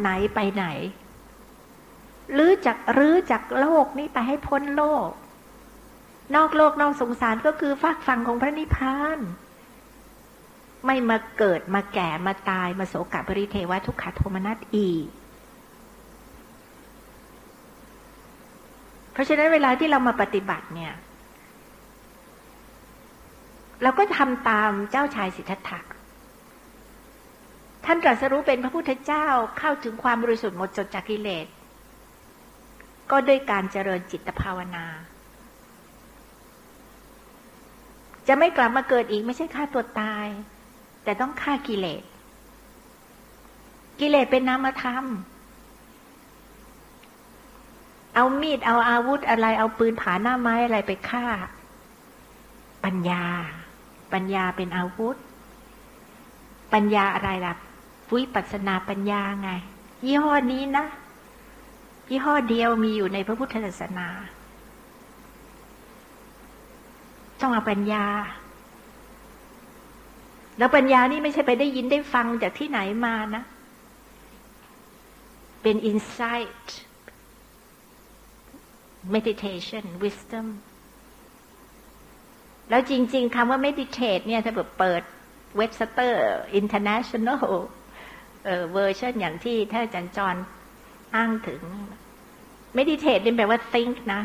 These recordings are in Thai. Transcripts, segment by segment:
ไหนไปไหนหรือจากรื้อจากโลกนี้ไปให้พ้นโลก นอกโลกนอกสงสารก็คือฝากฟังของพระนิพพาน ไม่มาเกิดมาแก่มาตายมาโศกบริเทวะทุกขโทมนัสอีกเพราะฉะนั้นเวลาที่เรามาปฏิบัติเนี่ย เราก็ทำตามเจ้าชายสิทธัตถะ ท่านตรัสรู้เป็นพระพุทธเจ้าเข้าถึงความบริสุทธิ์หมดจดจากกิเลส ก็ด้วยการเจริญจิตภาวนา จะไม่กลับมาเกิดอีกไม่ใช่ฆ่าตัวตาย แต่ต้องฆ่ากิเลส กิเลสเป็นนามธรรม เอามีดเอาอาวุธอะไร เอาปืนผาหน้าไม้อะไรไปฆ่า ปัญญา ปัญญาเป็นอาวุธ ปัญญาอะไรล่ะ วิปัสนาปัญญาไง ยี่ห้อนี้นะยี่ห้อเดียวมีอยู่ในพระพุทธศาสนา ต้องเอาปัญญา แล้วปัญญานี่ไม่ใช่ไปได้ยินได้ฟังจากที่ไหนมานะ เป็น insight meditation wisdom แล้วจริง ๆคำว่า meditate เนี่ย ถ้าแบบเปิดเว็บสเตอร์ international เวอร์ชันอย่างที่ท่านอาจารย์จรอ้างถึง meditate นี่แปลว่า think นะ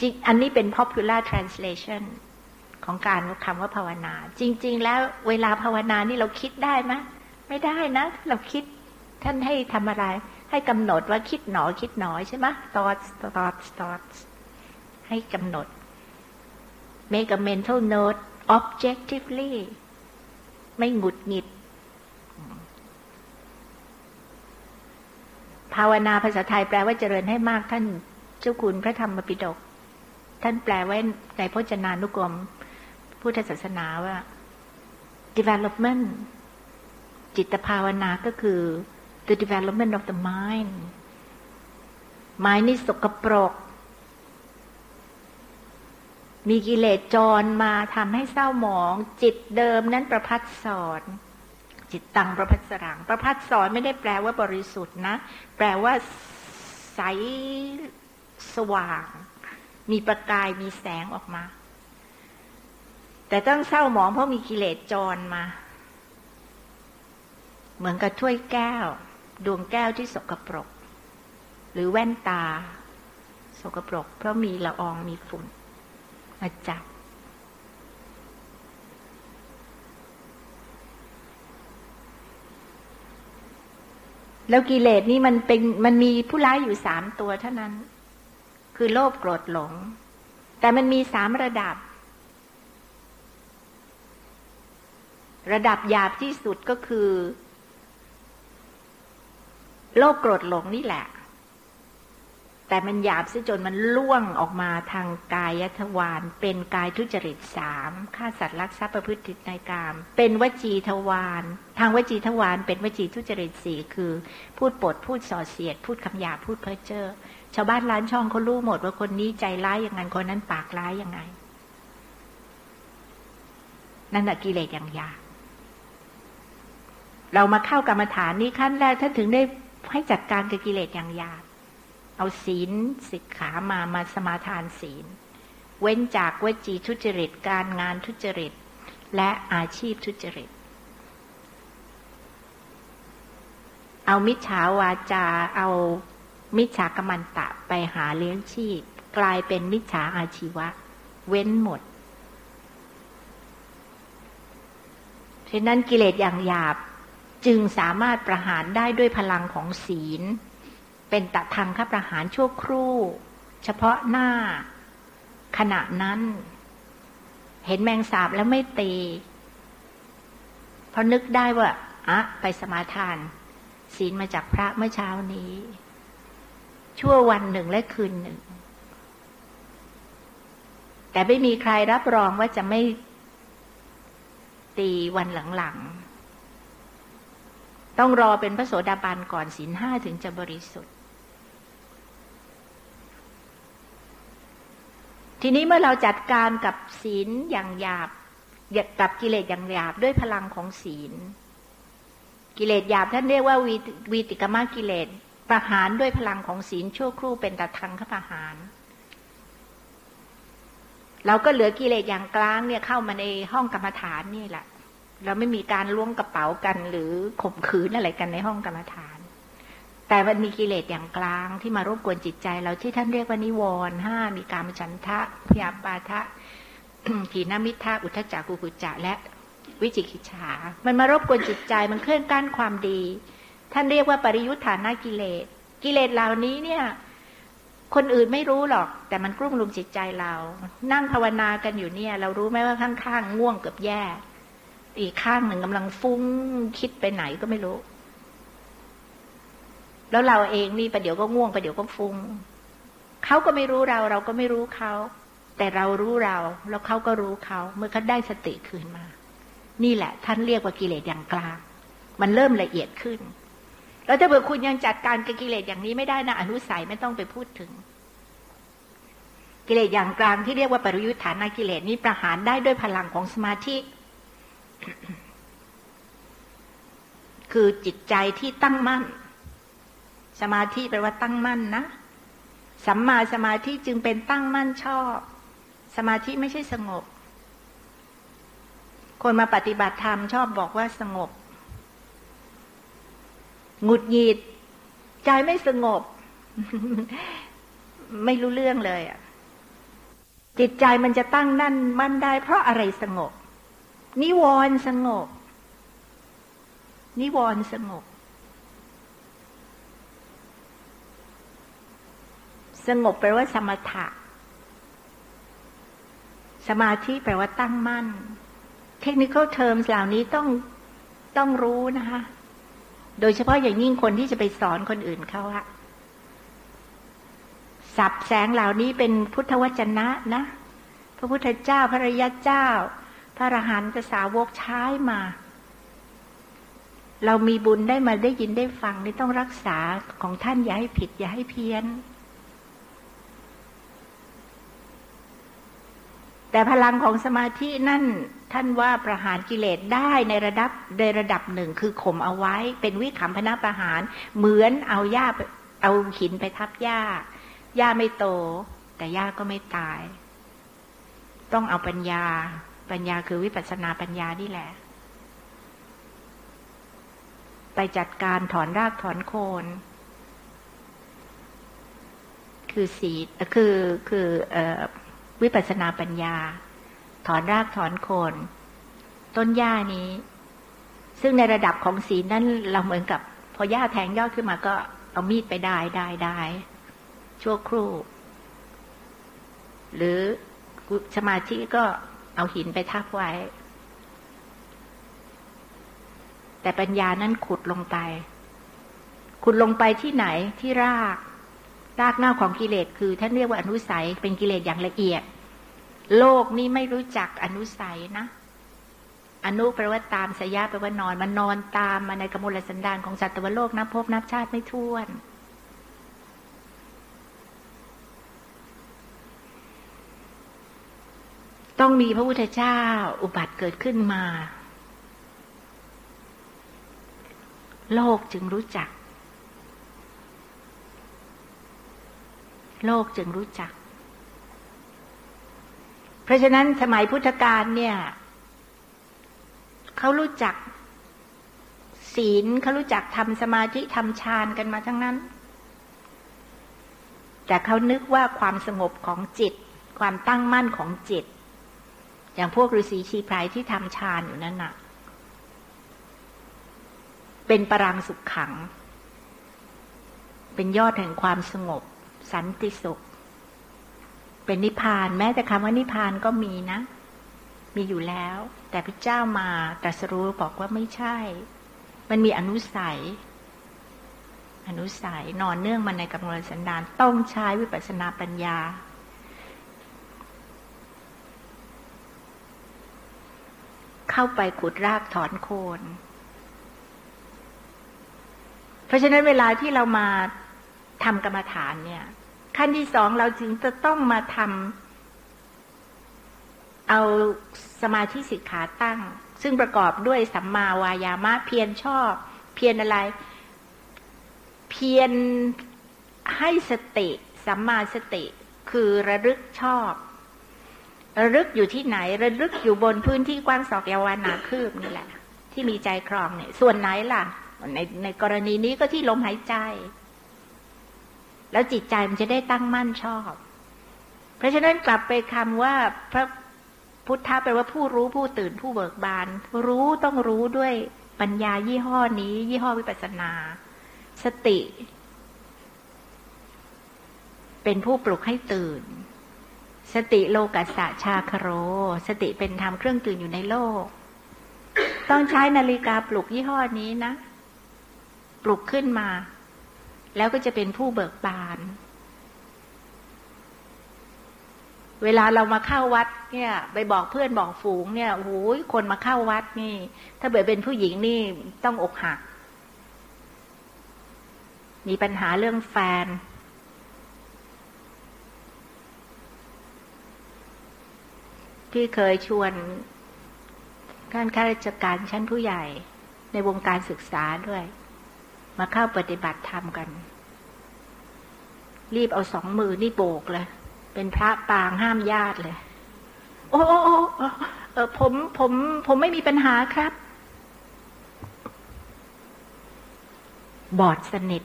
จริงอันนี้เป็น popular translation ของการคำว่าภาวนา จริง ๆ แล้วเวลาภาวนานี่เราคิดได้ไหมไม่ได้นะ เราคิดท่านให้ทำอะไร ให้กำหนดว่าคิดหนอคิดหนอใช่ไหม thoughts thoughts thoughts ให้กำหนด make a mental note objectively ไม่หงุดหงิด ภาวนาภาษาไทยแปลว่าเจริญให้มากท่านเจ้าคุณพระธรรมปิฎกท่านแปลไว้ในพจนานุกรมพุทธศาสนาว่า development จิตภาวนาก็คือ the development of the mind mind นี่สกปรก มีกิเลสจรมาทำให้เศร้าหมอง จิตเดิมนั้นประพัดสอน จิตตังประพัสรัง ประพัดสอนไม่ได้แปลว่าบริสุทธิ์นะ แปลว่าใสสว่าง มีประกายมีแสงออกมา แต่ต้องเศร้าหมองเพราะมีกิเลสจรมา เหมือนกับถ้วยแก้ว ดวงแก้วที่สกปรก หรือแว่นตา สกปรก เพราะมีละอองมีฝุ่น มาจับ แล้วกิเลสนี่มันเป็นมันมีผู้ร้ายอยู่สามตัวเท่านั้น คือโลภโกรธหลง แต่มันมีสามระดับ ระดับหยาบที่สุดก็คือ โลภโกรธหลงนี่แหละ แต่มันหยาบซะจนมันล่วงออกมาทางกายทวารเป็นกายทุจริตสามฆ่าสัตว์รักทรัพย์ประพฤติในกาม เป็นวจีทวารทางวจีทวารเป็นวจีทุจริตสี่คือ พูดปดพูดส่อเสียด พูดคำหยาพูดเพ้อเจ้อชาวบ้านร้านช่องเขารู้หมดว่าคนนี้ใจร้ายอย่างไงคนนั้นปากร้ายยังไง นั่นแหะกิเลสอย่างหยาบเรามาเข้ากรรมฐานนี้ขั้นแรกท่านถึงได้ให้จัดการกับกิเลสอย่างหยาบ เอาศีลสิกขามามาสมาทานศีล เว้นจากวจีทุจริตการงานทุจริต และอาชีพทุจริต เอามิจฉาวาจาเอามิจฉากรรมันตะไปหาเลี้ยงชีพ กลายเป็นมิจฉาอาชีวะ เว้นหมดฉะนั้นกิเลสอย่างหยาบจึงสามารถประหารได้ด้วยพลังของศีล เป็นตะทางคับประหารชั่วครู่ เฉพาะหน้า ขณะนั้น เห็นแมงสาบแล้วไม่ตีเพราะนึกได้ว่าอะไปสมาทาน ศีลมาจากพระเมื่อเช้านี้ ชั่ววันหนึ่งและคืนหนึ่ง แต่ไม่มีใครรับรองว่าจะไม่ตีวันหลังๆ ต้องรอเป็นพระโสดาบันก่อนศีลห้าถึงจะบริสุทธิ์ ทีนี้เมื่อเราจัดการกับศีลอย่างหยาบกับกิเลสอย่างหยาบด้วยพลังของศีล กิเลสหยาบท่านเรียกว่าวีติกามากิเลสประหารด้วยพลังของศีลชั่วครู่เป็นตัดทังขประหาร เราก็เหลือกิเลสอย่างกลางเนี่ยเข้ามาในห้องกรรมฐานนี่แหละ เราไม่มีการล้วงกระเป๋ากันหรือข่มขืนอะไรกันในห้องกรรมฐาน แต่มันมีกิเลสอย่างกลางที่มารบกวนจิตใจ เราที่ท่านเรียกว่านิวรณ์ห้ามีการมฉันทะพยาปาทะถีนมิทะอุทจักกุกุจะและวิจิกิจฉา มันมารบกวนจิตใจมันเคลื่อนกั้นความดี ท่านเรียกว่าปริยุทธานากิเลส กิเลสเหล่านี้เนี่ย คนอื่นไม่รู้หรอก แต่มันกลุ่มลุมจิตใจเรา นั่งภาวนากันอยู่เนี่ย เรารู้ไหมว่าข้างๆง่วงเกือบแย่ อีกข้างหนึ่งกำลังฟุ้งคิดไปไหนก็ไม่รู้ แล้วเราเองนี่ประเดี๋ยวก็ง่วงประเดี๋ยวก็ฟุ้งเขาก็ไม่รู้เราเราก็ไม่รู้เขา แต่เรารู้เราแล้วเขาก็รู้เขา เมื่อเขาได้สติคืนมา นี่แหละ ท่านเรียกว่ากิเลสอย่างกลางมันเริ่มละเอียดขึ้น แล้วถ้าเผื่อคุณยังจัดการกับกิเลสอย่างนี้ไม่ได้นะอนุสัยไม่ต้องไปพูดถึง กิเลสอย่างกลางที่เรียกว่าปริยุทธานากิเลสนี้ประหารได้ด้วยพลังของสมาธิคือจิตใจที่ตั้งมั่น สมาธิแปลว่าตั้งมั่นนะ สัมมาสมาธิจึงเป็นตั้งมั่นชอบ สมาธิไม่ใช่สงบ คนมาปฏิบัติธรรมชอบบอกว่าสงบหงุดหงิดใจไม่สงบ ไม่รู้เรื่องเลยอะจิตใจมันจะตั้งนั่นมั่นได้ เพราะอะไรสงบ นิวรณ์สงบ นิวรณ์สงบ สงบแปลว่าสมถะ สมาธิแปลว่าตั้งมั่น เทคนิคเทอมเหล่านี้ต้องต้องรู้นะคะ โดยเฉพาะอย่างยิ่งคนที่จะไปสอนคนอื่นเขาอะสับแสงเหล่านี้เป็นพุทธวจนะนะ พระพุทธเจ้าพระรยาเจ้า พระอรหันตสาวกใช้มา เรามีบุญได้มาได้ยินได้ฟังนี่ต้องรักษาของท่านอย่าให้ผิดอย่าให้เพี้ยน แต่พลังของสมาธินั่นท่านว่าประหารกิเลสได้ในระดับในระดับหนึ่งคือข่มเอาไว้ เป็นวิขำพนาประหาร เหมือนเอาหญ้าเอาหินไปทับหญ้าหญ้าไม่โต แต่หญ้าก็ไม่ตาย ต้องเอาปัญญา ปัญญาคือวิปัสสนาปัญญานี่แหละ ไปจัดการถอนรากถอนโคน คือสีคือคือเอ่อ วิปัสนาปัญญา ถอนรากถอนโคน ต้นหญ้านี้ ซึ่งในระดับของศีลนั้นเราเหมือนกับ พอหญ้าแทงยอดขึ้นมาก็เอามีดไปได้ได้ได้ชั่วครู่ หรือสมาธิก็เอาหินไปทับไว้ แต่ปัญญานั้นขุดลงไป ขุดลงไปที่ไหนที่ราก รากเง้าของกิเลสคือ ท่านเรียกว่าอนุสัยเป็นกิเลสอย่างละเอียด โลกนี้ไม่รู้จักอนุสัยนะ อนุแปลว่าตามสยะแปลว่านอน มันนอนตามมาในกมลสันดานของสัตวโลกนับพบนับชาติไม่ท้วนต้องมีพระพุทธเจ้าอุบัติเกิดขึ้นมา โลกจึงรู้จัก โลกจึงรู้จัก เพราะฉะนั้นสมัยพุทธกาลเนี่ย เขารู้จัก ศีลเขารู้จักทำสมาธิทำฌานกันมาทั้งนั้น แต่เขานึกว่าความสงบของจิต ความตั้งมั่นของจิต อย่างพวกฤาษีชีพรายที่ทำฌานอยู่นั่นน่ะ เป็นปรังสุขขัง เป็นยอดแห่งความสงบ สันติสุข เป็นนิพพานแม้แต่คำว่านิพพานก็มีนะ มีอยู่แล้ว แต่พระเจ้ามาตรัสรู้บอกว่าไม่ใช่ มันมีอนุสัย อนุสัยนอนเนื่องมาในกำลังสันดานต้องใช้วิปัสสนาปัญญาเข้าไปขุดรากถอนโคน เพราะฉะนั้นเวลาที่เรามา ทำกรรมฐานเนี่ย ขั้นที่สองเราจึงจะต้องมาทำเอาสมาธิสิกขาตั้ง ซึ่งประกอบด้วยสัมมาวายามะเพียรชอบ เพียรอะไร เพียรให้สติสัมมาสติ คือระลึกชอบ ระลึกอยู่ที่ไหน ระลึกอยู่บนพื้นที่กว้างศอกยาวานาคืบนี่แหละ ที่มีใจครองเนี่ย ส่วนไหนล่ะ ในในกรณีนี้ก็ที่ลมหายใจ แล้วจิตใจมันจะได้ตั้งมั่นชอบ เพราะฉะนั้นกลับไปคำว่าพระพุทธะแปลว่าผู้รู้ผู้ตื่นผู้เบิกบาน รู้ต้องรู้ด้วยปัญญายี่ห้อนี้ ยี่ห้อวิปัสนา สติ เป็นผู้ปลุกให้ตื่น สติโลกัสสะชาคโร สติเป็นธรรมเครื่องตื่นอยู่ในโลก ต้องใช้นาฬิกาปลุกยี่ห้อนี้นะ ปลุกขึ้นมา แล้วก็จะเป็นผู้เบิกบาน เวลาเรามาเข้าวัดเนี่ย ไปบอกเพื่อนบอกฝูงเนี่ยโอ้โหคนมาเข้าวัดนี่ ถ้าเกิดเป็นผู้หญิงนี่ต้องอกหัก มีปัญหาเรื่องแฟน ที่เคยชวนท่านข้าราชการชั้นผู้ใหญ่ในวงการศึกษาด้วย มาเข้าปฏิบัติธรรมกัน รีบเอาสองมือนี่โบกเลย เป็นพระปางห้ามญาติเลย โอ้โอ้เออผมผม ผมไม่มีปัญหาครับ บอดสนิท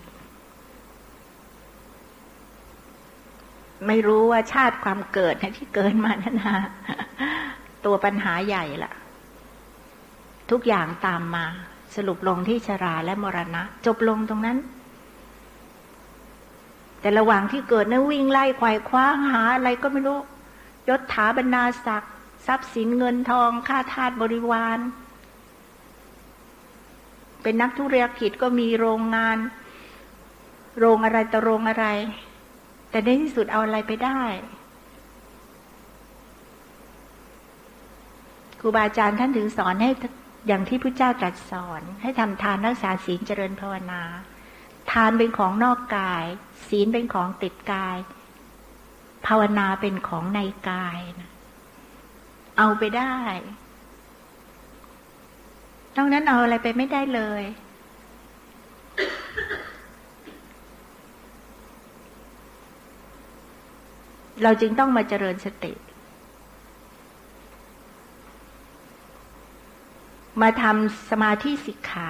ไม่รู้ว่าชาติความเกิดที่เกิดมานั่นนะตัวปัญหาใหญ่ละทุกอย่างตามมา สรุปลงที่ชราและมรณะ จบลงตรงนั้น แต่ระหว่างที่เกิดนั้นวิ่งไล่ควายคว้าหาอะไรก็ไม่รู้ยศถาบรรณาศักดิ์ทรัพย์สินเงินทองค่าทาสบริวาร เป็นนักธุรกิจก็มีโรงงาน โรงอะไรต่อโรงอะไร แต่ในที่สุดเอาอะไรไปได้ครูบาอาจารย์ท่านถึงสอนให้ อย่างที่พระเจ้าตรัสสอน ให้ทำทานรักษาศีลเจริญภาวนา ทานเป็นของนอกกาย ศีลเป็นของติดกาย ภาวนาเป็นของในกายนะเอาไปได้นอกนั้นเอาอะไรไปไม่ได้เลย เราจึงต้องมาเจริญสติ มาทำสมาธิสิกขา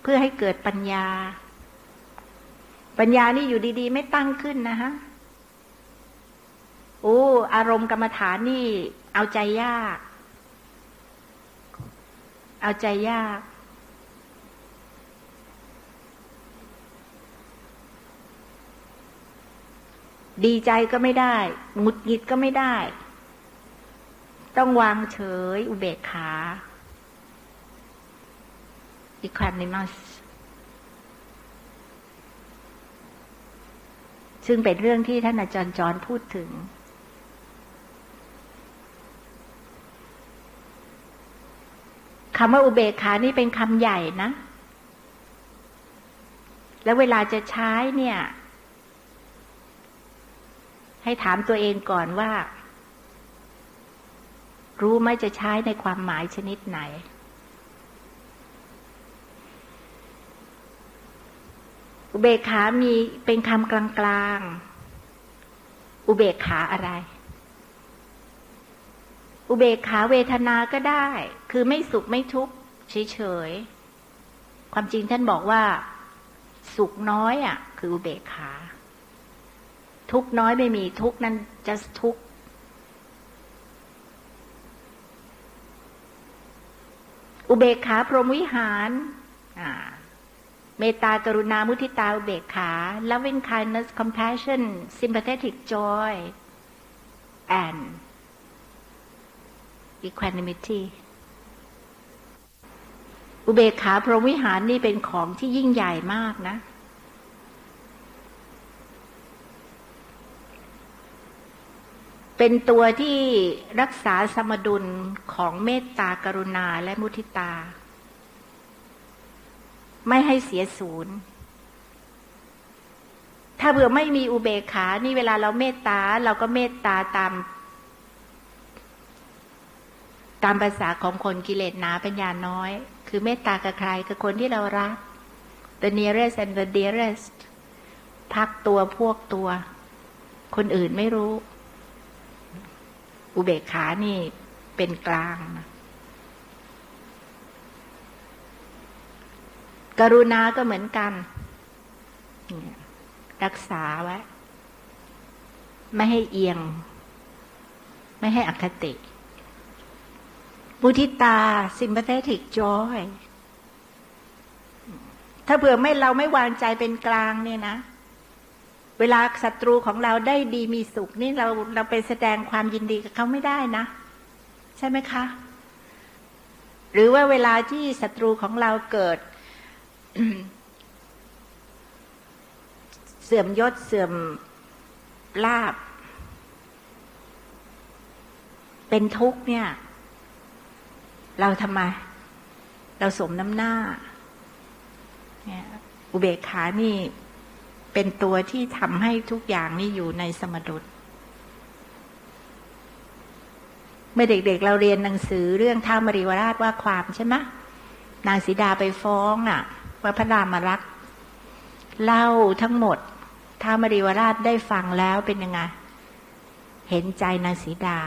เพื่อให้เกิดปัญญา ปัญญานี่อยู่ดี ๆ ไม่ตั้งขึ้นนะฮะโอ้อารมณ์กรรมฐานนี่ เอาใจยาก เอาใจยาก ดีใจก็ไม่ได้หงุดหงิดก็ไม่ได้ ต้องวางเฉยอุเบกขา equanimous ซึ่งเป็นเรื่องที่ท่านอาจารย์จรพูดถึง คำว่าอุเบกขานี่เป็นคำใหญ่นะ แล้วเวลาจะใช้เนี่ย ให้ถามตัวเองก่อนว่า รู้ไหมจะใช้ในความหมายชนิดไหน อุเบกขามีเป็นคำกลางๆ อุเบกขาอะไร อุเบกขาเวทนาก็ได้ คือไม่สุขไม่ทุกข์เฉยๆ ความจริงท่านบอกว่า สุขน้อยอะ คืออุเบกขา ทุกน้อยไม่มีทุกนั้นจะทุก อุเบกขาพรหมวิหารเมตตากรุณามุทิตาอุเบกขา loving kindness compassion sympathetic joy and equanimity อุเบกขาพรหมวิหารนี่เป็นของที่ยิ่งใหญ่มากนะ เป็นตัวที่รักษาสมดุลของเมตตากรุณาและมุทิตา ไม่ให้เสียศูนย์ ถ้าเผื่อไม่มีอุเบกขา นี่เวลาเราเมตตา เราก็เมตตาตาม ตามภาษาของคนกิเลสหนาปัญญาน้อย คือเมตตากับใครกับคนที่เรารัก the nearest and the dearest พักตัวพวกตัว คนอื่นไม่รู้ อุเบกขานี่เป็นกลางนะกรุณาก็เหมือนกันรักษาไว้ ไม่ให้เอียง ไม่ให้อคติมุทิตา sympathetic joy ถ้าเผื่อไม่เราไม่วางใจเป็นกลางเนี่ยนะ เวลาศัตรูของเราได้ดีมีสุขนี่เราเราไปแสดงความยินดีกับเขาไม่ได้นะ ใช่ไหมคะ หรือว่าเวลาที่ศัตรูของเราเกิด เสื่อมยศเสื่อมลาบ เป็นทุกข์เนี่ย เราทำไม เราสมน้ำหน้า เนี่ย อุเบกขานี่ เป็นตัวที่ทำให้ทุกอย่างนี่อยู่ในสมดุล เมื่อเด็กๆเราเรียนหนังสือเรื่องท้ามริวราชว่าความใช่ไหมนางสีดาไปฟ้องอะ ว่าพระรามรักเล่าทั้งหมดท้ามริวราชได้ฟังแล้วเป็นยังไง เห็นใจนางสีดา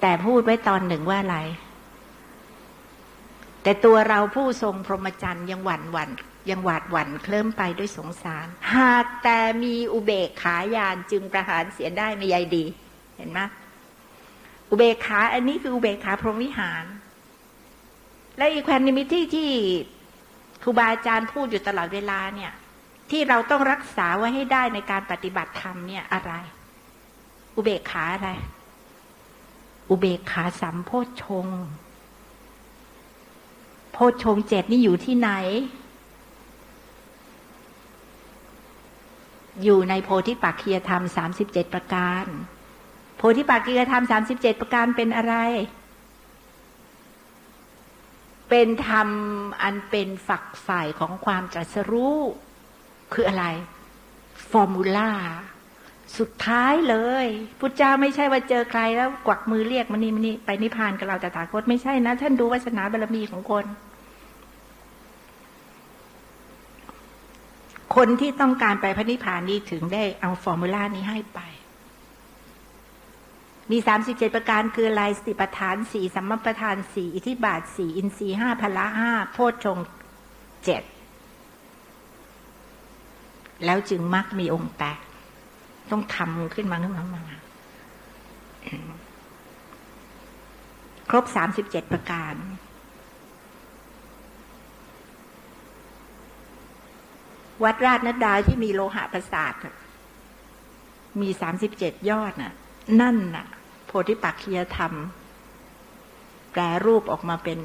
แต่พูดไว้ตอนหนึ่งว่าอะไรแต่ตัวเราผู้ทรงพรหมจรรย์ยังหวั่นหวั่น ยังหวาดหวั่นเคลิ้มไปด้วยสงสาร หากแต่มีอุเบกขายานจึงประหารเสียได้ไม่ใยดี เห็นไหมอุเบกขา อันนี้คืออุเบกขาพรหมวิหาร และอีกแควนิมิตี้ที่ครูบาอาจารย์พูดอยู่ตลอดเวลาเนี่ย ที่เราต้องรักษาไว้ให้ได้ในการปฏิบัติธรรมเนี่ยอะไร อุเบกขาอะไร อุเบกขาสัมโพชงโพชงเจ็ดนี่อยู่ที่ไหน อยู่ในโพธิปักคียธรรมสามสิบเจ็ดประการ โพธิปักคียธรรมสามสิบเจ็ดประการเป็นอะไร เป็นธรรมอันเป็นฝักฝ่ายของความตรัสรู้ คืออะไร ฟอร์มูลาสุดท้ายเลยพุทธเจ้าไม่ใช่ว่าเจอใครแล้วกวักมือเรียกมานี่มานี่ไปนิพพานกับเราแต่ถาคตไม่ใช่นะ ท่านดูวาสนาบารมีของคน คนที่ต้องการไปพระนิพพานนี้ถึงได้เอาฟอร์มูลานี้ให้ไป มีสามสิบเจ็ดประการคืออะไรสติปัฏฐานสี่สัมมประธานสี่อิทิบาทสี่อินทรีห้าพละห้าโพชฌงเจ็ดแล้วจึงมักมีองค์แปดต้องทำขึ้นมาขึ้นมามาครบสามสิบเจ็ดประการ วัดราชนัดดาที่มีโลหะประสาทมีสามสิบเจ็ดยอดน่ะ นั่นน่ะ โพธิปักขียธรรม แปรรูปออกมาเป็น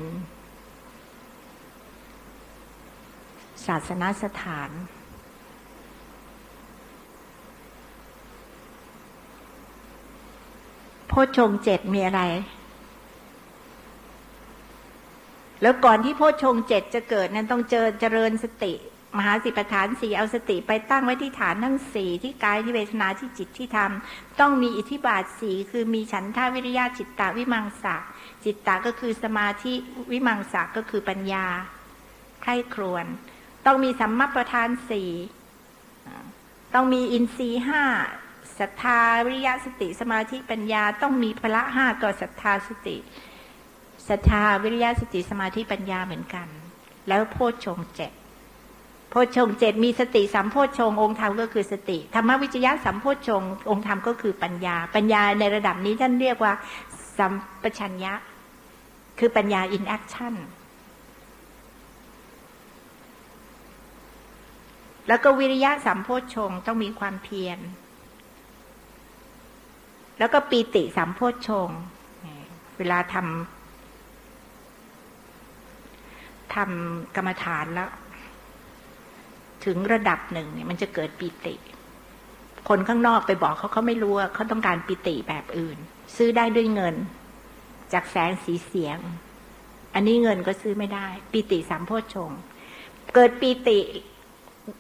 ศาสนาสถาน โพชงเจ็ดมีอะไร แล้วก่อนที่โพชงเจ็ดจะเกิดนั้นต้องเจอเจริญสติ มหาสิปฐานสี่เอาสติไปตั้งไว้ที่ฐานทั้งสี่ที่กายที่เวทนาที่จิตที่ธรรม ต้องมีอิทธิบาทสี่คือมีฉันทาวิริยะจิตตาวิมังสาจิตตาก็คือสมาธิวิมังสาก็คือปัญญาใคร่ครวน ต้องมีสัมมาประธานสี่ต้องมีอินทรีห้าศรัทธาวิริยะสติสมาธิปัญญาต้องมีพละห้าก็ศรัทธาสติศรัทธาวิริยะสติสมาธิปัญญาเหมือนกัน แล้วโพชฌงเจ็ด โพชงเจ็ดมีสติสัมโพชงองค์ธรรมก็คือสติธรรมวิจยะสัมโพชงองค์ธรรมก็คือปัญญา ปัญญาในระดับนี้ท่านเรียกว่าสัมปชัญญะ คือปัญญา in action แล้วก็วิริยะสัมโพชฌงค์ต้องมีความเพียร แล้วก็ปีติสัมโพชฌงค์เวลาทำทำกรรมฐานแล้ว ถึงระดับหนึ่งเนี่ยมันจะเกิดปิติ คนข้างนอกไปบอกเขาเขาไม่รู้ว่าเขาต้องการปิติแบบอื่น ซื้อได้ด้วยเงิน จากแสงสีเสียง อันนี้เงินก็ซื้อไม่ได้ ปิติสามโพชงเกิดปิติ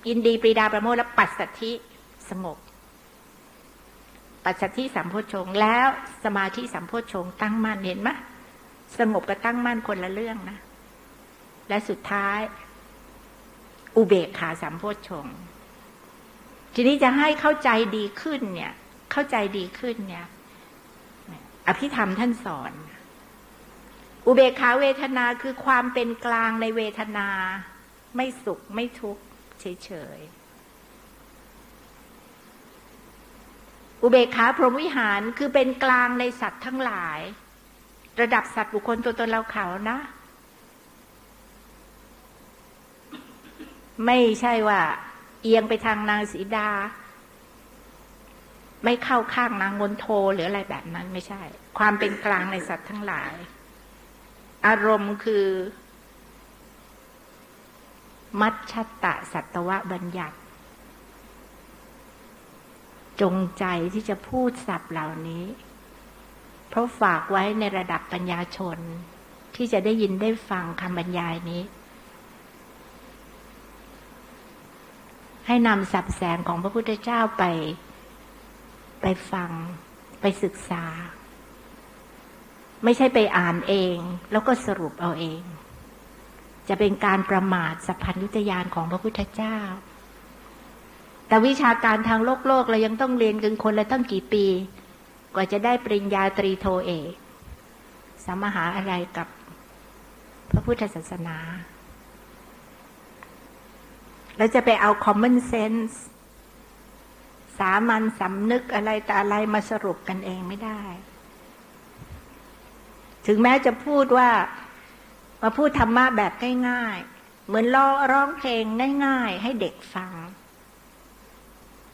ยินดีปรีดาประโมทและปัสสัทธิสงบปัจจัที่สัมโพชงแล้วสมาธิสัมโพชงตั้งมั่นเห็นไหมสงบกับตั้งมั่นคนละเรื่องนะ และสุดท้าย อุเบกขาสัมโพชงทีนี้จะให้เข้าใจดีขึ้นเนี่ย เข้าใจดีขึ้นเนี่ย อภิธรรมท่านสอน อุเบกขาเวทนาคือความเป็นกลางในเวทนา ไม่สุขไม่ทุกข์เฉยๆ อุเบกขาพรหมวิหารคือเป็นกลางในสัตว์ทั้งหลาย ระดับสัตว์บุคคลตัวตนเราเขานะ ไม่ใช่ว่า เอียงไปทางนางสีดา ไม่เข้าข้างนางมนโทหรืออะไรแบบนั้นไม่ใช่ ความเป็นกลางในสัตว์ทั้งหลาย อารมณ์คือ มัชชตะสัตวะบัญญัติ จงใจที่จะพูดสับเหล่านี้ เพราะฝากไว้ในระดับปัญญาชนที่จะได้ยินได้ฟังคำบรรยายนี้ ให้นำสับแสงของพระพุทธเจ้าไป ไปฟัง ไปศึกษา ไม่ใช่ไปอ่านเอง แล้วก็สรุปเอาเอง จะเป็นการประมาทสัพพัญญุตยานของพระพุทธเจ้า แต่วิชาการทางโลกโลกเรายังต้องเรียนกันคนละตั้งกี่ปี กว่าจะได้ปริญญาตรีโทเอกสมหาอะไรกับพระพุทธศาสนา แล้วจะไปเอา common sense สามัญสำนึกอะไรแต่อะไรมาสรุปกันเองไม่ได้ ถึงแม้จะพูดว่ามาพูดธรรมะแบบง่ายๆ เหมือนร้องร้องเพลงง่าย ๆ ให้เด็กฟัง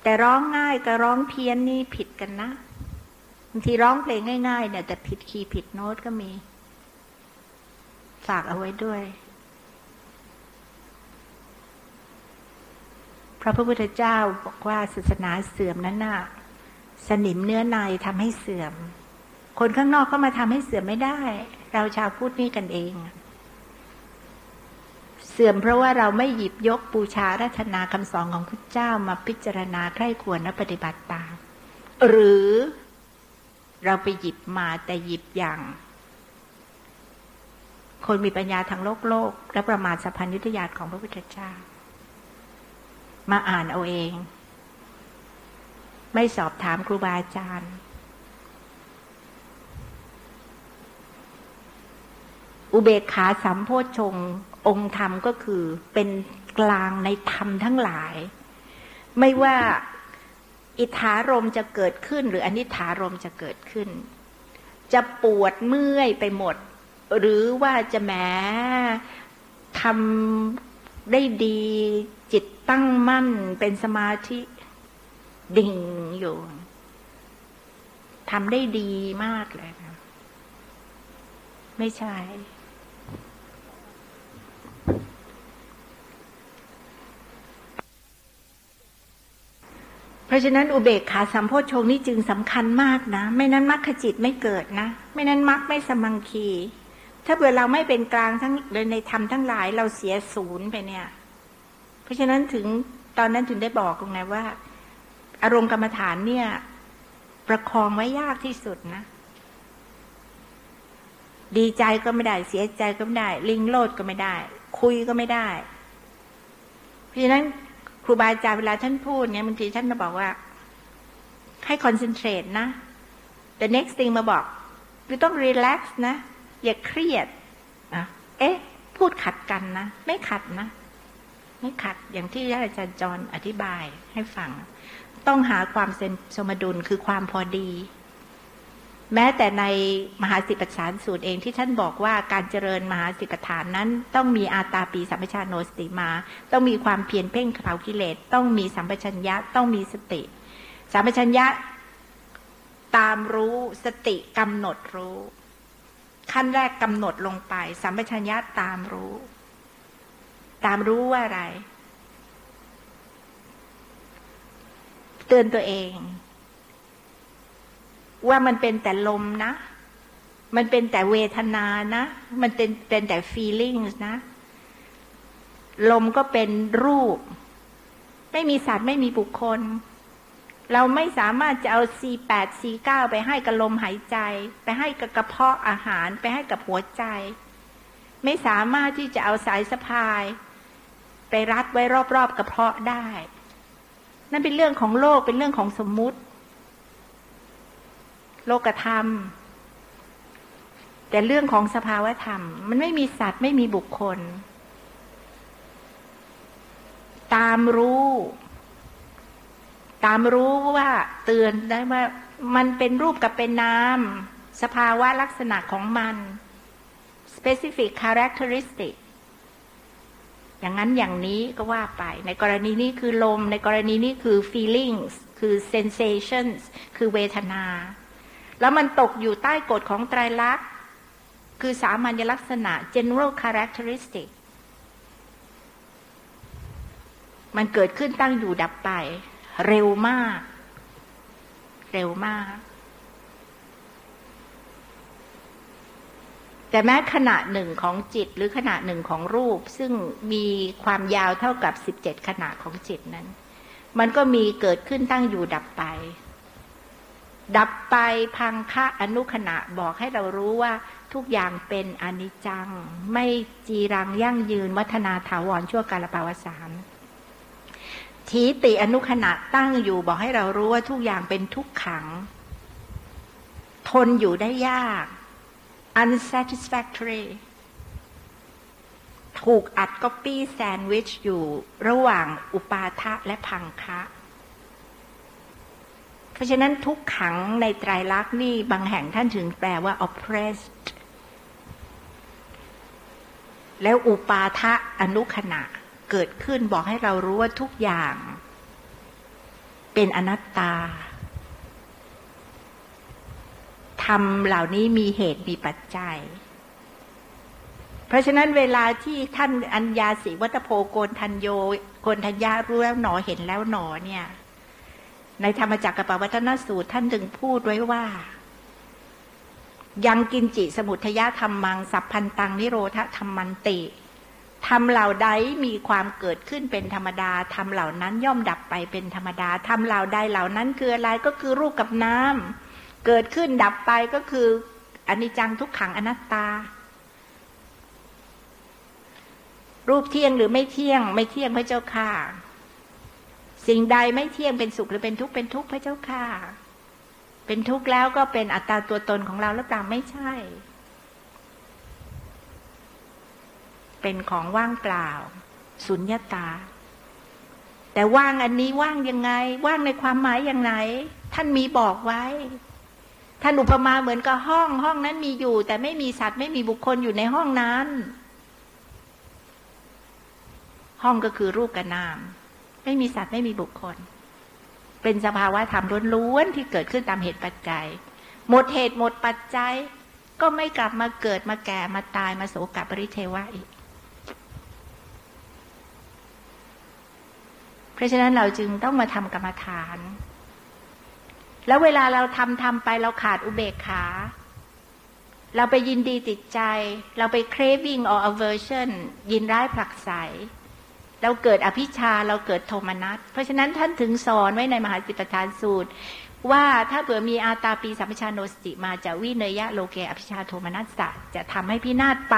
แต่ร้องง่ายกับร้องเพี้ยนนี่ผิดกันนะบางทีร้องเพลงง่ายๆเนี่ยแต่ผิดคีย์ผิดโน้ตก็มี ฝากเอาไว้ด้วย พระพุทธเจ้าบอกว่าศาสนาเสื่อมนั้นน่ะสนิมเนื้อในทำให้เสื่อม คนข้างนอกก็มาทำให้เสื่อมไม่ได้ เราชาวพุทธนี่กันเอง เสื่อมเพราะว่าเราไม่หยิบยกปูชารัตนาคำสอนของพระเจ้ามาพิจารณาใคร่ควรและปฏิบัติตาม หรือเราไปหยิบมาแต่หยิบอย่าง คนมีปัญญาทางโลกโลก และประมาทสัพพัญญุตยานของพระพุทธเจ้า มาอ่านเอาเอง ไม่สอบถามครูบาอาจารย์ อุเบกขาสัมโพชงองค์ธรรมก็คือเป็นกลางในธรรมทั้งหลาย ไม่ว่าอิทธารมจะเกิดขึ้น หรืออนิธารมจะเกิดขึ้น จะปวดเมื่อยไปหมด หรือว่าจะแม้ทำ ได้ดี จิตตั้งมั่นเป็นสมาธิ ดิ่งอยู่ทำได้ดีมากเลยนะไม่ใช่ เพราะฉะนั้นอุเบกขาสัมโพชงนี่จึงสำคัญมากนะ ไม่นั้นมรรคจิตไม่เกิดนะ ไม่นั้นมรรคไม่สมังคี ถ้าเกิดเราไม่เป็นกลางทั้งในธรรมทั้งหลายเราเสียศูนย์ไปเนี่ย เพราะฉะนั้นถึงตอนนั้นถึงได้บอกตรงไงว่า อารมณ์กรรมฐานเนี่ย ประคองไว้ยากที่สุดนะ ดีใจก็ไม่ได้ เสียใจก็ไม่ได้ ลิงโลดก็ไม่ได้ คุยก็ไม่ได้ เพราะฉะนั้นครูบาอาจารย์เวลาท่านพูดเนี่ยบางทีท่านมาบอกว่า ให้คอนเซนเทรตนะ the next thing มาบอกคือต้องรีแลกซ์นะ อย่าเครียดอะเอ๊ะ พูดขัดกันนะ ไม่ขัดนะ ไม่ขัดอย่างที่อาจารย์จรอธิบายให้ฟัง ต้องหาความเซนสมดุลคือความพอดี แม้แต่ในมหาสิปฐานสูตรเองที่ท่านบอกว่าการเจริญมหาสิปฐานนั้น ต้องมีอาตาปีสัมปชานโนสติมา ต้องมีความเพียรเพ่งเผากิเลส ต้องมีสัมปชัญญะ ต้องมีสติ สัมปชัญญะตามรู้สติกำหนดรู้ ขั้นแรกกำหนดลงไปสัมปชัญญะตามรู้ ตามรู้ว่าอะไร เตือนตัวเอง ว่ามันเป็นแต่ลมนะ มันเป็นแต่เวทนานะ มันเป็นเป็นแต่ feelings นะ ลมก็เป็นรูป ไม่มีสัตว์ไม่มีบุคคล เราไม่สามารถจะเอา C8 C9 ไปให้กับลมหายใจ ไปให้กับกระเพาะอาหารไปให้กับหัวใจ ไม่สามารถที่จะเอาสายสะพาย ไปรัดไว้รอบๆกระเพาะได้ นั่นเป็นเรื่องของโลกเป็นเรื่องของสมมุติ โลกธรรม แต่เรื่องของสภาวธรรม มันไม่มีสัตว์ไม่มีบุคคล ตามรู้ ตามรู้ว่าเตือนได้ว่ามันเป็นรูปกับเป็นนามสภาวะลักษณะของมัน specific characteristic อย่างนั้นอย่างนี้ก็ว่าไป ในกรณีนี้คือลม ในกรณีนี้คือ feelings คือ sensations คือเวทนา แล้วมันตกอยู่ใต้กฎของไตรลักษณ์ คือสามัญลักษณะ general characteristic มันเกิดขึ้นตั้งอยู่ดับไป เร็วมาก เร็วมาก แต่แม้ขณะหนึ่งของจิตหรือขณะหนึ่งของรูป ซึ่งมีความยาวเท่ากับสิบเจ็ดขณะของจิตนั้น มันก็มีเกิดขึ้นตั้งอยู่ดับไป ดับไปพังคะอนุขณะบอกให้เรารู้ว่าทุกอย่างเป็นอนิจจัง ไม่จีรังยั่งยืนวัฒนาถาวรชั่วกาลปาวสาร ทีติอนุขณะตั้งอยู่บอกให้เรารู้ว่าทุกอย่างเป็นทุกขัง ทนอยู่ได้ยาก unsatisfactory ถูกอัดก๊อปปี้แซนด์วิชอยู่ระหว่างอุปาทะและพังคะ เพราะฉะนั้นทุกขังในไตรลักษณ์นี่บางแห่งท่านถึงแปลว่า oppressed แล้วอุปาทะอนุขณะ เกิดขึ้นบอกให้เรารู้ว่าทุกอย่าง เป็นอนัตตาทำเหล่านี้มีเหตุมีปัจจัย เพราะฉะนั้นเวลาที่ท่านอัญญาสีวัตโพโกนทันโยโกนทัญญารู้แล้วหนอเห็นแล้วหนอเนี่ย ในธรรมจักรกับปวัตนสูตรท่านถึงพูดไว้ว่า ยังกินจิสมุทยธรรมัง สัพพันตังนิโรธธรรมันติ ทำเหล่าใดมีความเกิดขึ้นเป็นธรรมดาทำเหล่านั้นย่อมดับไปเป็นธรรมดาทำเหล่าใดเหล่านั้นคืออะไรก็คือรูปกับน้ำเกิดขึ้นดับไปก็คืออนิจจังทุกขังอนัตตา รูปเที่ยงหรือไม่เที่ยง ไม่เที่ยงพระเจ้าค่ะ สิ่งใดไม่เที่ยงเป็นสุขหรือเป็นทุกข์เป็นทุกข์พระเจ้าค่ะ เป็นทุกข์แล้วก็เป็นอัตตาตัวตนของเราหรือเปล่าไม่ใช่ เป็นของว่างเปล่า สุญญาตา แต่ว่างอันนี้ว่างยังไง ว่างในความหมายอย่างไรท่านมีบอกไว้ ท่านอุปมาเหมือนกับห้องห้องนั้นมีอยู่ แต่ไม่มีสัตว์ไม่มีบุคคลอยู่ในห้องนั้น ห้องก็คือรูปกับนาม ไม่มีสัตว์ไม่มีบุคคล เป็นสภาวะธรรมล้วนๆที่เกิดขึ้นตามเหตุปัจจัย หมดเหตุหมดปัจจัยก็ไม่กลับมาเกิดมาแก่มาตายมาโศกปริเทวะอีกเพ ราะฉะนั้นเราจึงต้องมาทำกรรมฐาน แล้วเวลาเราทำทำไปเราขาดอุเบกขา เราไปยินดีติดใจ เราไป craving or aversion ยินร้ายผลักใสเราเกิดอภิชาเราเกิดโทมนัส เพราะฉะนั้นท่านถึงสอนไว้ในมหาสิปทานสูตร ว่าถ้าเผื่อมีอาตาปีสัมปชานโนสติมาจากวิเนยะโลเกอภิชาโทมนัสสะจะทำให้พินาศไป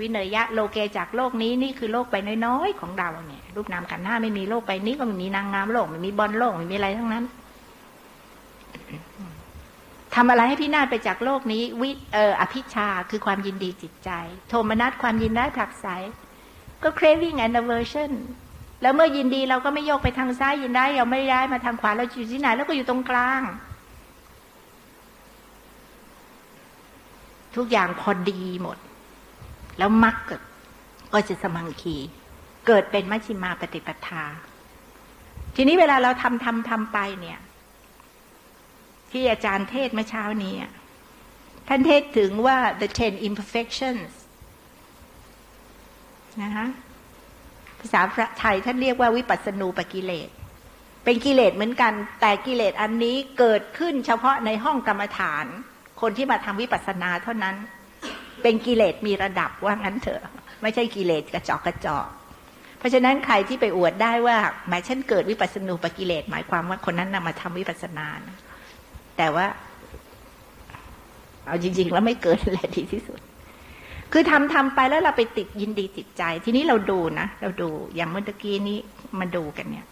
วิเนยะโลเกจากโลกนี้นี่คือโลกใบน้อยๆของเราเนี่ยรูปนามขันห้าไม่มีโลกใบนี้ก็ไม่มีนางงามโลกไม่มีบอลโลกไม่มีอะไรทั้งนั้นทำอะไรให้พี่นาฏไปจากโลกนี้ วิเอออภิชาคือความยินดีจิตใจ โทมนัสความยินได้ผลักไสก็ craving and aversion แล้วเมื่อยินดีเราก็ไม่โยกไปทางซ้ายยินได้เราไม่ได้มาทางขวาเราอยู่ที่ไหนแล้วก็อยู่ตรงกลาง ทุกอย่างพอดีหมด แล้วมรรคก็จะสมังคี เกิดเป็นมัชฌิมาปฏิปทา ทีนี้เวลาเราทำทำทำไปเนี่ย ที่อาจารย์เทศเมื่อเช้านี้ท่านเทศถึงว่า the ten imperfections นะคะภาษาไทยท่านเรียกว่าวิปัสสนูปกิเลส เป็นกิเลสเหมือนกัน แต่กิเลสอันนี้เกิดขึ้นเฉพาะในห้องกรรมฐาน คนที่มาทำวิปัสสนาเท่านั้น เป็นกิเลสมีระดับว่างั้นเถอะ ไม่ใช่กิเลสกระจอกกระจอกเพราะฉะนั้นใครที่ไปอวดได้ว่าหมายฉันเกิดวิปัสสนูปกิเลสหมายความว่าคนนั้นนำมาทำวิปัสสนานะแต่ว่า เอาจริง ๆ แล้วไม่เกิดแหละดีที่สุด คือทำทำไปแล้วเราไปติดยินดีติดใจ ทีนี้เราดูนะเราดูอย่างเมื่อกี้นี้มาดูกันเนี่ย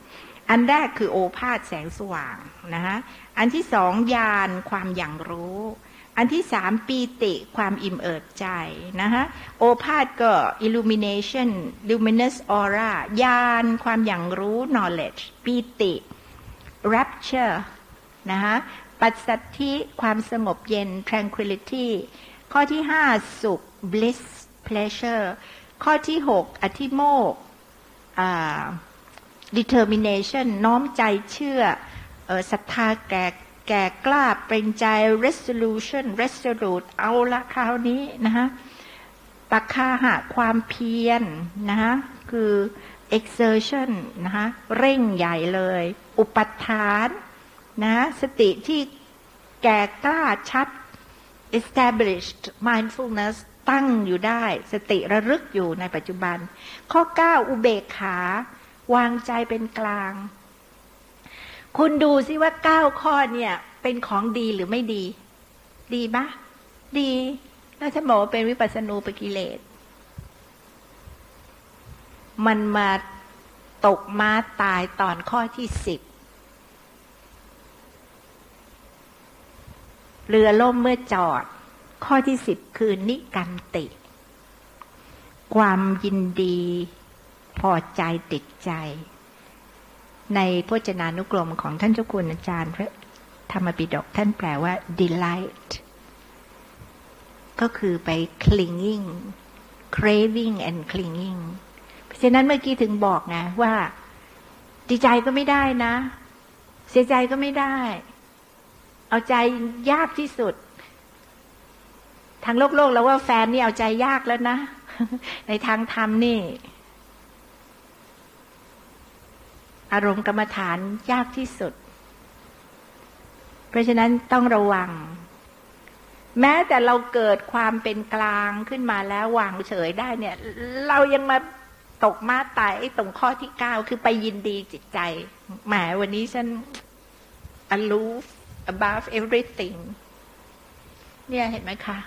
อันแรกคือโอภาษแสงสว่างนะคะอันที่สองญาณความอย่างรู้ อันที่สามปีติความอิ่มเอิบใจนะคะโอภาษก็ illumination luminous aura ญาณความอย่างรู้ knowledge ปีติ rapture นะคะปัสสัทธิความสงบเย็น tranquility ข้อที่ห้าสุข bliss pleasure ข้อที่หกอธิโมก determination น้อมใจเชื่อศรัทธาแก่ แก่กล้าเป็นใจ resolution resolute เอาละคราวนี้นะคะปักคาหะความเพียรนนะคะคือ exertion นะคะเร่งใหญ่เลย อุปทานนะสติที่แก่กล้าชัด established mindfulness ตั้งอยู่ได้ สติระลึกอยู่ในปัจจุบัน ข้อ 9 อุเบกขา วางใจเป็นกลาง คุณดูซิว่าเก้าข้อเนี่ย เป็นของดีหรือไม่ดี ดีปะดี แล้วถ้าบอกว่าเป็นวิปัสสนูปกิเลส มันมาตกม้าตายตอนข้อที่สิบเรือล่มเมื่อจอด ข้อที่สิบคือนิกันติ ความยินดี พอใจติดใจ ในพจนานุกรมของท่านเจ้าคุณอาจารย์พระธรรมปิฎกท่านแปลว่า delight ก็คือไป clinging craving and clinging เพราะฉะนั้นเมื่อกี้ถึงบอกไงว่าดีใจก็ไม่ได้นะ เสียใจก็ไม่ได้ เอาใจยากที่สุด ทางโลกโลกแล้วว่าแฟนนี่เอาใจยากแล้วนะ ในทางธรรมนี่ อารมณ์กรรมฐานยากที่สุด เพราะฉะนั้นต้องระวัง แม้แต่เราเกิดความเป็นกลางขึ้นมาแล้ววางเฉยได้เนี่ย เรายังมาตกมาตายตรงข้อที่เก้าคือไปยินดีจิตใจแหมวันนี้ฉันอรู้ above everything เนี่ยเห็นไหมคะ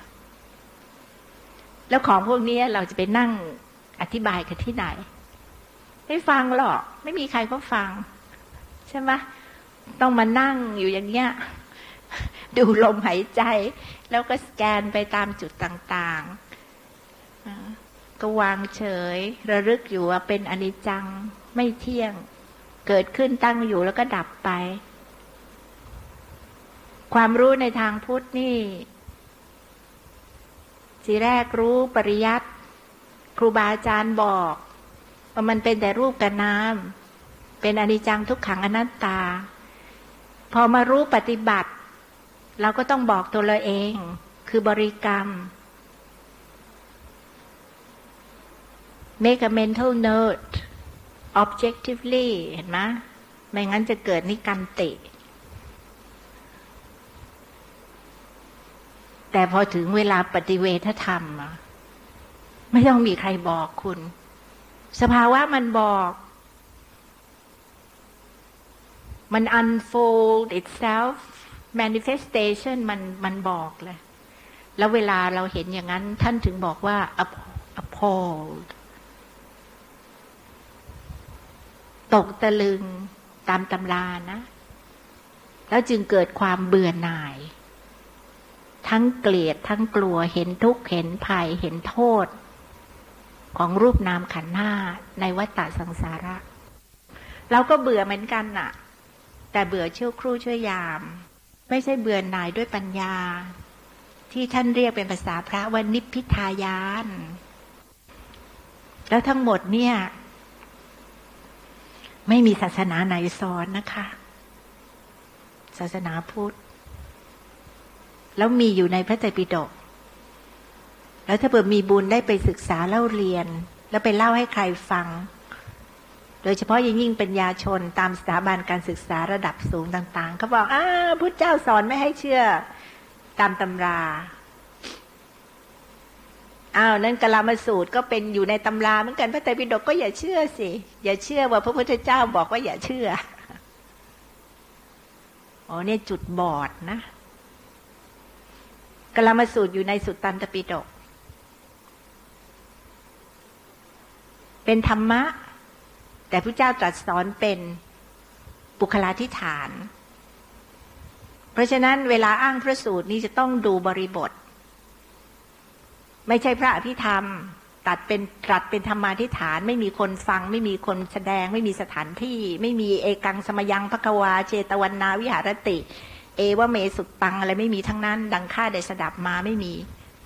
แล้วของพวกนี้เราจะไปนั่งอธิบายกันที่ไหน ไม่ฟังหรอก ไม่มีใครก็ฟัง ใช่ไหมต้องมานั่งอยู่อย่างเงี้ย ดูลมหายใจ แล้วก็สแกนไปตามจุดต่างๆก็วางเฉย ระลึกอยู่ว่าเป็นอนิจจังไม่เที่ยง เกิดขึ้นตั้งอยู่แล้วก็ดับไป ความรู้ในทางพุทธนี่สีแรกรู้ปริยัติครูบาอาจารย์บอก ว่ามันเป็นแต่รูปกับนามเป็นอนิจจังทุกขังอนัตตา พอมารู้ปฏิบัติ เราก็ต้องบอกตัวเราเอง คือบริกรรม make a mental note objectively เห็นไหมไม่งั้นจะเกิดนิกันติ แต่พอถึงเวลาปฏิเวทธรรม ไม่ต้องมีใครบอกคุณ สภาวะมันบอก มัน unfold itself manifestation มันมันบอกเลย แล้วเวลาเราเห็นอย่างนั้น ท่านถึงบอกว่า appalled ตกตะลึงตามตำรานะ แล้วจึงเกิดความเบื่อหน่าย ทั้งเกลียดทั้งกลัวเห็นทุกข์เห็นภัยเห็นโทษ ของรูปนามขันธ์ห้าในวัฏฏะสังสาระ เราก็เบื่อเหมือนกันน่ะ แต่เบื่อเชั่วครู่ช่วยาม ไม่ใช่เบื่อหน่ายด้วยปัญญา ที่ท่านเรียกเป็นภาษาพระว่านิพพิทายาน แล้วทั้งหมดเนี่ย ไม่มีศาสนาไหนสอนนะคะ ศาสนาพุทธแล้วมีอยู่ในพระไตรปิฎก แล้วถ้าเปิดมีบุญได้ไปศึกษาเล่าเรียน แล้วไปเล่าให้ใครฟัง โดยเฉพาะยิ่งยิ่งปัญญาชนตามสถาบันการศึกษาระดับสูงต่าง ๆเขาบอกอ้าพุทธเจ้าสอนไม่ให้เชื่อตามตำราอ้าวนั่นกลามาสูตรก็เป็นอยู่ในตำราเหมือนกันพระไตรปิฎกก็อย่าเชื่อสิ อย่าเชื่อว่าพระพุทธเจ้าบอกว่าอย่าเชื่ออ๋อเนี่ยจุดบอดนะกลามาสูตรอยู่ในสุตตันตปิฎก เป็นธรรมะ แต่พระเจ้าตรัสสอนเป็นบุคลาธิฐาน เพราะฉะนั้นเวลาอ้างพระสูตรนี้จะต้องดูบริบท ไม่ใช่พระอภิธรรมตัดเป็นตรัสเป็นธรรมาธิฐาน ไม่มีคนฟัง ไม่มีคนแสดง ไม่มีสถานที่ ไม่มีเอกังสมยังพระกวา เจตวันนาวิหารติ เอวเมสุตังอะไรไม่มีทั้งนั้น ดังข้าได้สดับมาไม่มี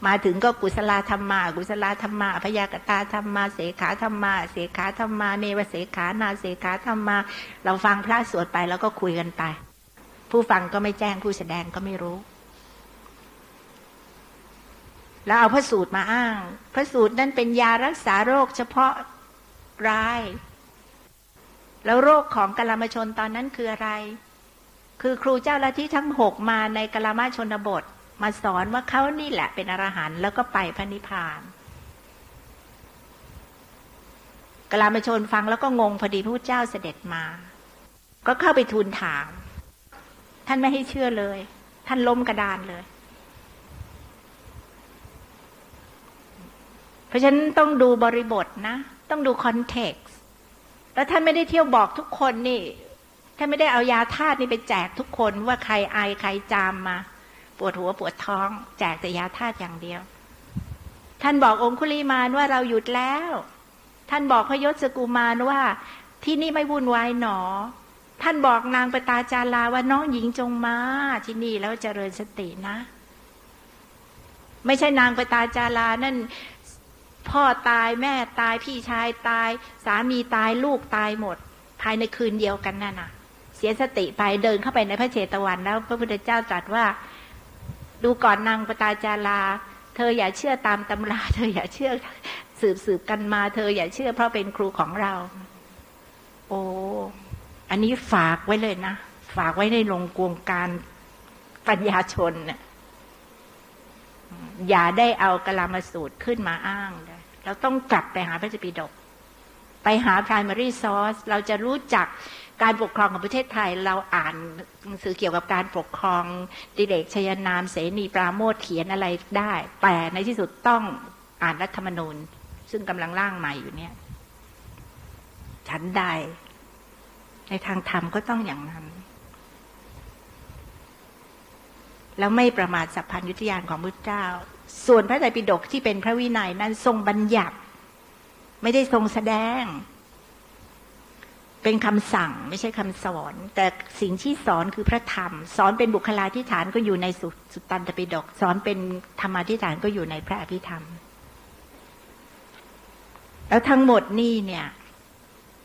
มาถึงก็กุศลธรรมา กุศลธรรมาพยากตาธรรมา เสขาธรรมา เสขาธรรมา เนวเสขานาเสขาธรรมา เราฟังพระสวดไปแล้วก็คุยกันไป ผู้ฟังก็ไม่แจ้งผู้แสดงก็ไม่รู้ แล้วเอาพระสูตรมาอ้าง พระสูตรนั่นเป็นยารักษาโรคเฉพาะราย แล้วโรคของกลามชนตอนนั้นคืออะไร คือครูเจ้าละที่ทั้งหกมาในกลามาชนบท มาสอนว่าเขานี่แหละเป็นอรหันต์แล้วก็ไปพระนิพพานกลามชนฟังแล้วก็งงพอดีพระเจ้าเสด็จมา ก็เข้าไปทูลถาม ท่านไม่ให้เชื่อเลย ท่านล้มกระดานเลย เพราะฉะนั้นต้องดูบริบทนะ ต้องดูคอนเท็กซ์แล้วท่านไม่ได้เที่ยวบอกทุกคนนี่ท่านไม่ได้เอายาธาตุนี่ไปแจกทุกคนว่าใครไอใครจามมา ปวดหัวปวดท้อง แจกแต่ยาธาตุอย่างเดียว ท่านบอกองคุลิมานว่าเราหยุดแล้ว ท่านบอกพยศสกุมารว่า ที่นี่ไม่วุ่นวายหนอ ท่านบอกนางปตาจาราว่าน้องหญิงจงมาที่นี่แล้วเจริญสตินะ ไม่ใช่นางปตาจารานั่นพ่อตายแม่ตายพี่ชายตาย สามีตายลูกตายหมด ภายในคืนเดียวกันนั่นน่ะ เสียสติไปเดินเข้าไปในพระเจตวันแล้ว พระพุทธเจ้าตรัสว่า ดูก่อนนางปตาจาราเธออย่าเชื่อตามตำรา เธออย่าเชื่อสืบสืบกันมา เธออย่าเชื่อเพราะเป็นครูของเรา โอ้อันนี้ฝากไว้เลยนะ ฝากไว้ในลงกวงการปัญญาชนเนี่ยอย่าได้เอากลามาสูตรขึ้นมาอ้างเลยเราต้องกลับไปหาพระจิปิฎกไปหา primary source เราจะรู้จัก การปกครองของประเทศไทย เราอ่านหนังสือเกี่ยวกับการปกครองดิเรกชยนามเสนีปราโมทเขียนอะไรได้ แต่ในที่สุดต้องอ่านรัฐธรรมนูญ ซึ่งกำลังร่างใหม่อยู่เนี่ย ฉันใด ในทางธรรมก็ต้องอย่างนั้น แล้วไม่ประมาทสัพพัญยุทธยานของพระเจ้า ส่วนพระไตรปิฎกที่เป็นพระวินัยนั้นทรงบัญญัติ ไม่ได้ทรงแสดง เป็นคำสั่งไม่ใช่คำสอน แต่สิ่งที่สอนคือพระธรรม สอนเป็นบุคลาธิฐานก็อยู่ในสุสตันตปิฎกสอนเป็นธรรมาธิฐานก็อยู่ในพระอภิธรรม แล้วทั้งหมดนี่เนี่ย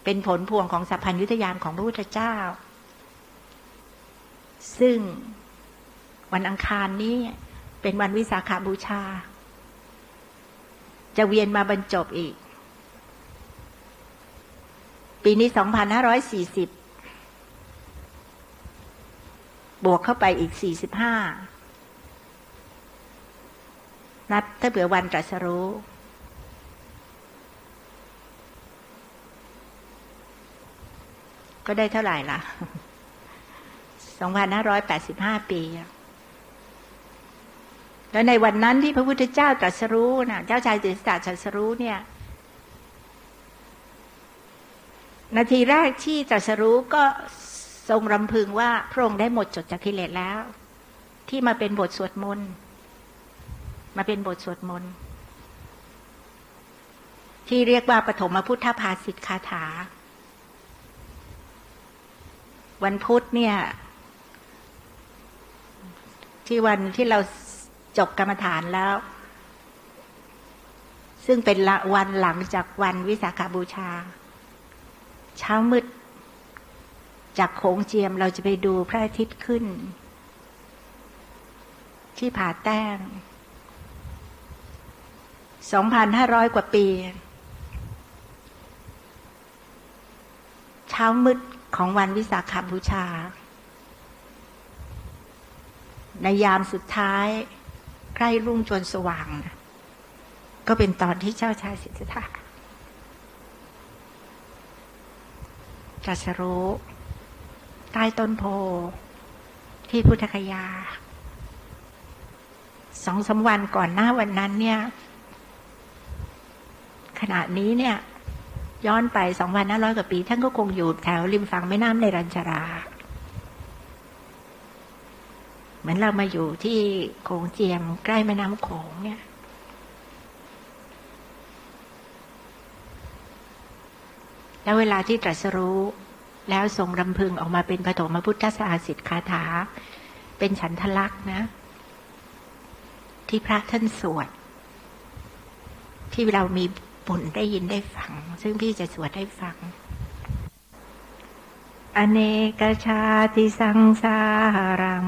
เป็นผลพวงของสัพพัญยุทธยานของพระพุทธเจ้า ซึ่งวันอังคารนี้เป็นวันวิสาขาบูชา จะเวียนมาบรรจบอีก ปีนี้สองพันห้าร้อยสี่สิบบวกเข้าไปอีกสี่สิบห้านับถ้าเผื่อวันตรัสรู้ก็ได้เท่าไหร่ล่ะ สองพันห้าร้อยแปดสิบห้าปี แล้วในวันนั้นที่พระพุทธเจ้าตรัสรู้นะเจ้าชายสิทธัตถะตรัสรู้เนี่ย นาทีแรกที่ตรัสรู้ก็ทรงรำพึงว่าพระองค์ได้หมดจดจากกิเลสแล้ว ที่มาเป็นบทสวดมนต์มาเป็นบทสวดมนต์ที่เรียกว่าปฐมพุทธภาสิทธคาถา วันพุธเนี่ย ที่วันที่เราจบกรรมฐานแล้ว ซึ่งเป็นวันหลังจากวันวิสาขาบูชา เช้ามืด จากโขงเจียมเราจะไปดูพระอาทิตย์ขึ้น ที่ผาแต้งสองพันห้าร้อยกว่าปี เช้ามืดของวันวิสาขบูชา ในยามสุดท้าย ใกล้รุ่งจนสว่าง ก็เป็นตอนที่เจ้าชายสิทธัตถะ ตรัสรู้ใต้ต้นโพที่พุทธคยาสองสาวันก่อนหน้าวันนั้นเนี่ย ขณะนี้เนี่ย ย้อนไปสองพันห้าร้อยกว่าปี ท่านก็คงอยู่แถวริมฝั่งแม่น้ำในรัญชารา เหมือนเรามาอยู่ที่โขงเจียมใกล้แม่น้ำโขงเนี่ย แล้วเวลาที่ตรัสรู้ แล้วทรงรำพึงออกมาเป็นปฐมพุทธศาสิทธคาถา เป็นฉันทลักษณ์นะ ที่พระท่านสวด ที่เรามีบุญได้ยินได้ฟัง ซึ่งพี่จะสวดให้ฟังอเนกชาติสังสารัง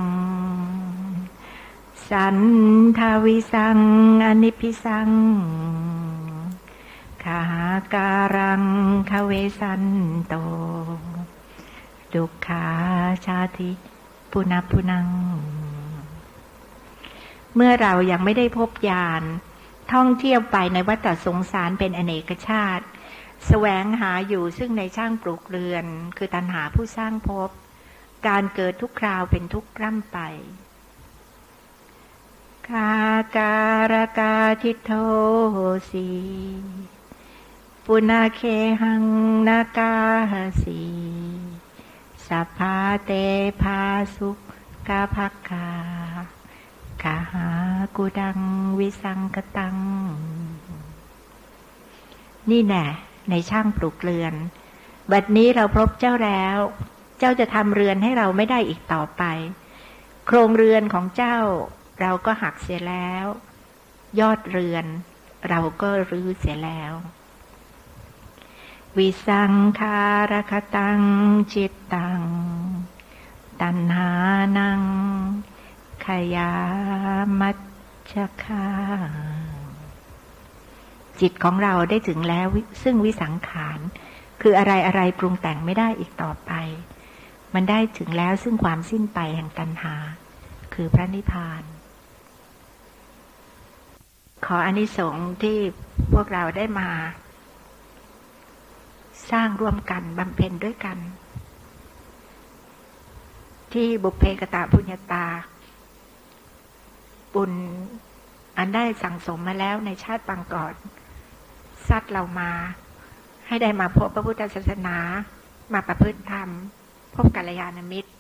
สันทาวิสังอนิพิสัง ขาการังคเวสันโต ดุขาชาติปุณพุนัง เมื่อเรายังไม่ได้พบญาณท่องเที่ยวไปในวัฏสงสารเป็นอเนกชาติแสวงหาอยู่ซึ่งในช่างปลูกเรือน คือตันหาผู้สร้างพบการเกิดทุกคราวเป็นทุกร่ำไปคาการกาทิโทสี ปุนาเคหังนากาสีสัพพาเตภาสุกาภักกากาหากุดังวิสังกตัง นี่แน่ในช่างปลูกเรือน บัดนี้เราพบเจ้าแล้ว เจ้าจะทำเรือนให้เราไม่ได้อีกต่อไป โครงเรือนของเจ้า เราก็หักเสียแล้ว ยอดเรือน เราก็รื้อเสียแล้ว วิสังคารคตังจิตตัง ตัณหานัง ขยามัชคาจิตของเราได้ถึงแล้วซึ่งวิสังขารคืออะไรอะไรปรุงแต่งไม่ได้อีกต่อไป มันได้ถึงแล้วซึ่งความสิ้นไปแห่งตัณหา คือพระนิพพาน ขออนิสงส์ที่พวกเราได้มา สร้างร่วมกันบำเพ็ญด้วยกัน ที่บุพเพกตาพุญญาตา บุญอันได้สั่งสมมาแล้วในชาติปางก่อนซัดเรามา ให้ได้มาพบพระพุทธศาสนา มาประพฤติธรรม พบกัลยาณมิตร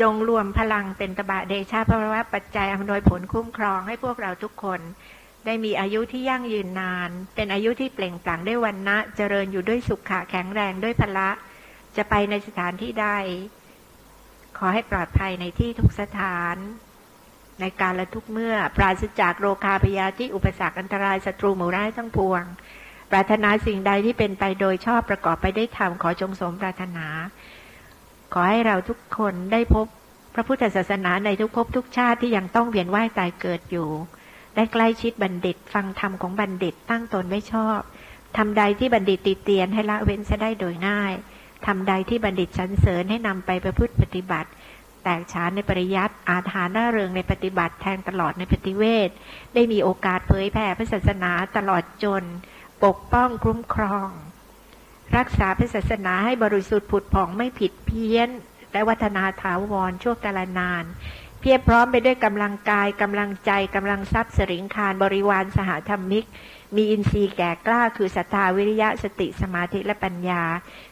จงรวมพลังเป็นตบะเดชาพระวะปัจจัยอำนวยผลคุ้มครองให้พวกเราทุกคน ได้มีอายุที่ยั่งยืนนาน เป็นอายุที่เปล่งปลั่งด้วยวันนะเจริญอยู่ด้วยสุขะแข็งแรงด้วยพละ จะไปในสถานที่ใด ขอให้ปลอดภัยในที่ทุกสถาน ในการละทุกเมื่อ ปราศจากโรคาพยาที่อุปสรรคอันตรายศัตรูหมู่ร้ายทั้งปวง ปรารถนาสิ่งใดที่เป็นไปโดยชอบประกอบไปได้ทำขอจงสมปรารถนา ขอให้เราทุกคนได้พบพระพุทธศาสนาในทุกภพทุกชาติที่ยังต้องเวียนว่ายตายเกิดอยู่ ได้ใกล้ชิดบัณฑิต ฟังธรรมของบัณฑิตตั้งตนไม่ชอบทำใดที่บัณฑิตติเตียนให้ละเว้นจะได้โดยง่ายทำใดที่บัณฑิตชันเสริญให้นำไปประพฤติปฏิบัติ แตกฉานในปริยัติอาถาน่าเริงในปฏิบัติแทงตลอดในปฏิเวทได้มีโอกาสเผยแผ่พระศาสนาตลอดจน ปกป้องคุ้มครอง รักษาพระศาสนาให้บริสุทธิ์ผุดผ่องไม่ผิดเพี้ยน และวัฒนาถาวรชั่วกาลนาน เพียบพร้อมไปด้วยกำลังกายกำลังใจกำลังทรัพย์สริงคารบริวารสหธรรมิก มีอินทรีย์แก่กล้าคือศรัทธาวิริยะสติสมาธิและปัญญา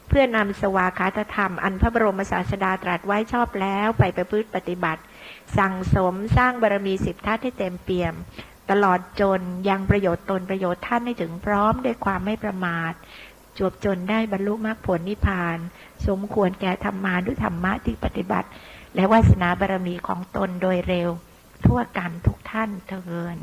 เพื่อนำสวาคาธรรม อันพระบรมศาสดาตรัสไว้ชอบแล้วไปประพฤติปฏิบัติ สั่งสมสร้างบารมีสิบทัศให้เต็มเปี่ยม ตลอดจนยังประโยชน์ตนประโยชน์ท่านให้ถึงพร้อมด้วยความไม่ประมาทจวบจนได้บรรลุมรรคผลนิพพาน สมควรแก่ธรรมาด้วยธรรมะที่ปฏิบัติ และวาสนาบารมีของตนโดยเร็ว ทั่วกันทุกท่านเทิน